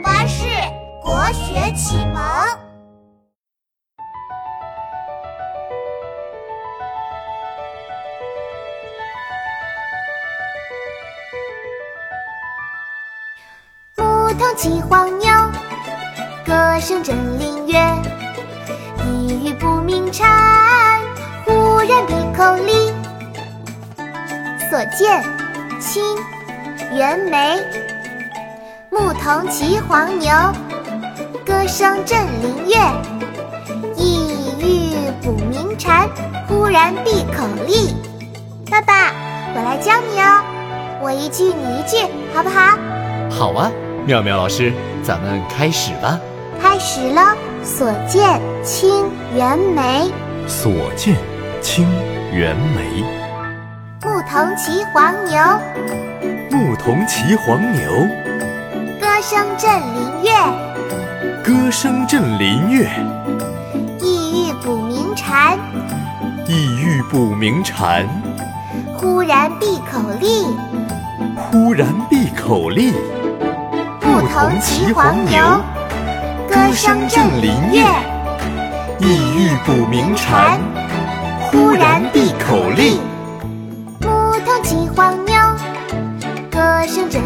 巴士国学启蒙。牧童骑黄牛，歌声振林樾。一语不鸣蝉，忽然闭口立。所见，清，袁枚。牧童骑黄牛，歌声振林樾。意欲捕鸣蝉，忽然闭口立。爸爸，我来教你哦，我一句你一句，好不好？好啊，妙妙老师，咱们开始吧。开始了，所见，清，袁枚。所见，清，袁枚。牧童骑黄牛，牧童骑黄牛，歌声振林樾。歌声振林樾。意欲捕鸣蝉，意欲捕鸣蝉。忽然闭口立，忽然闭口立。牧童骑黄牛，歌声振林樾。意欲捕鸣蝉，忽然闭口立。牧童骑黄牛，歌声振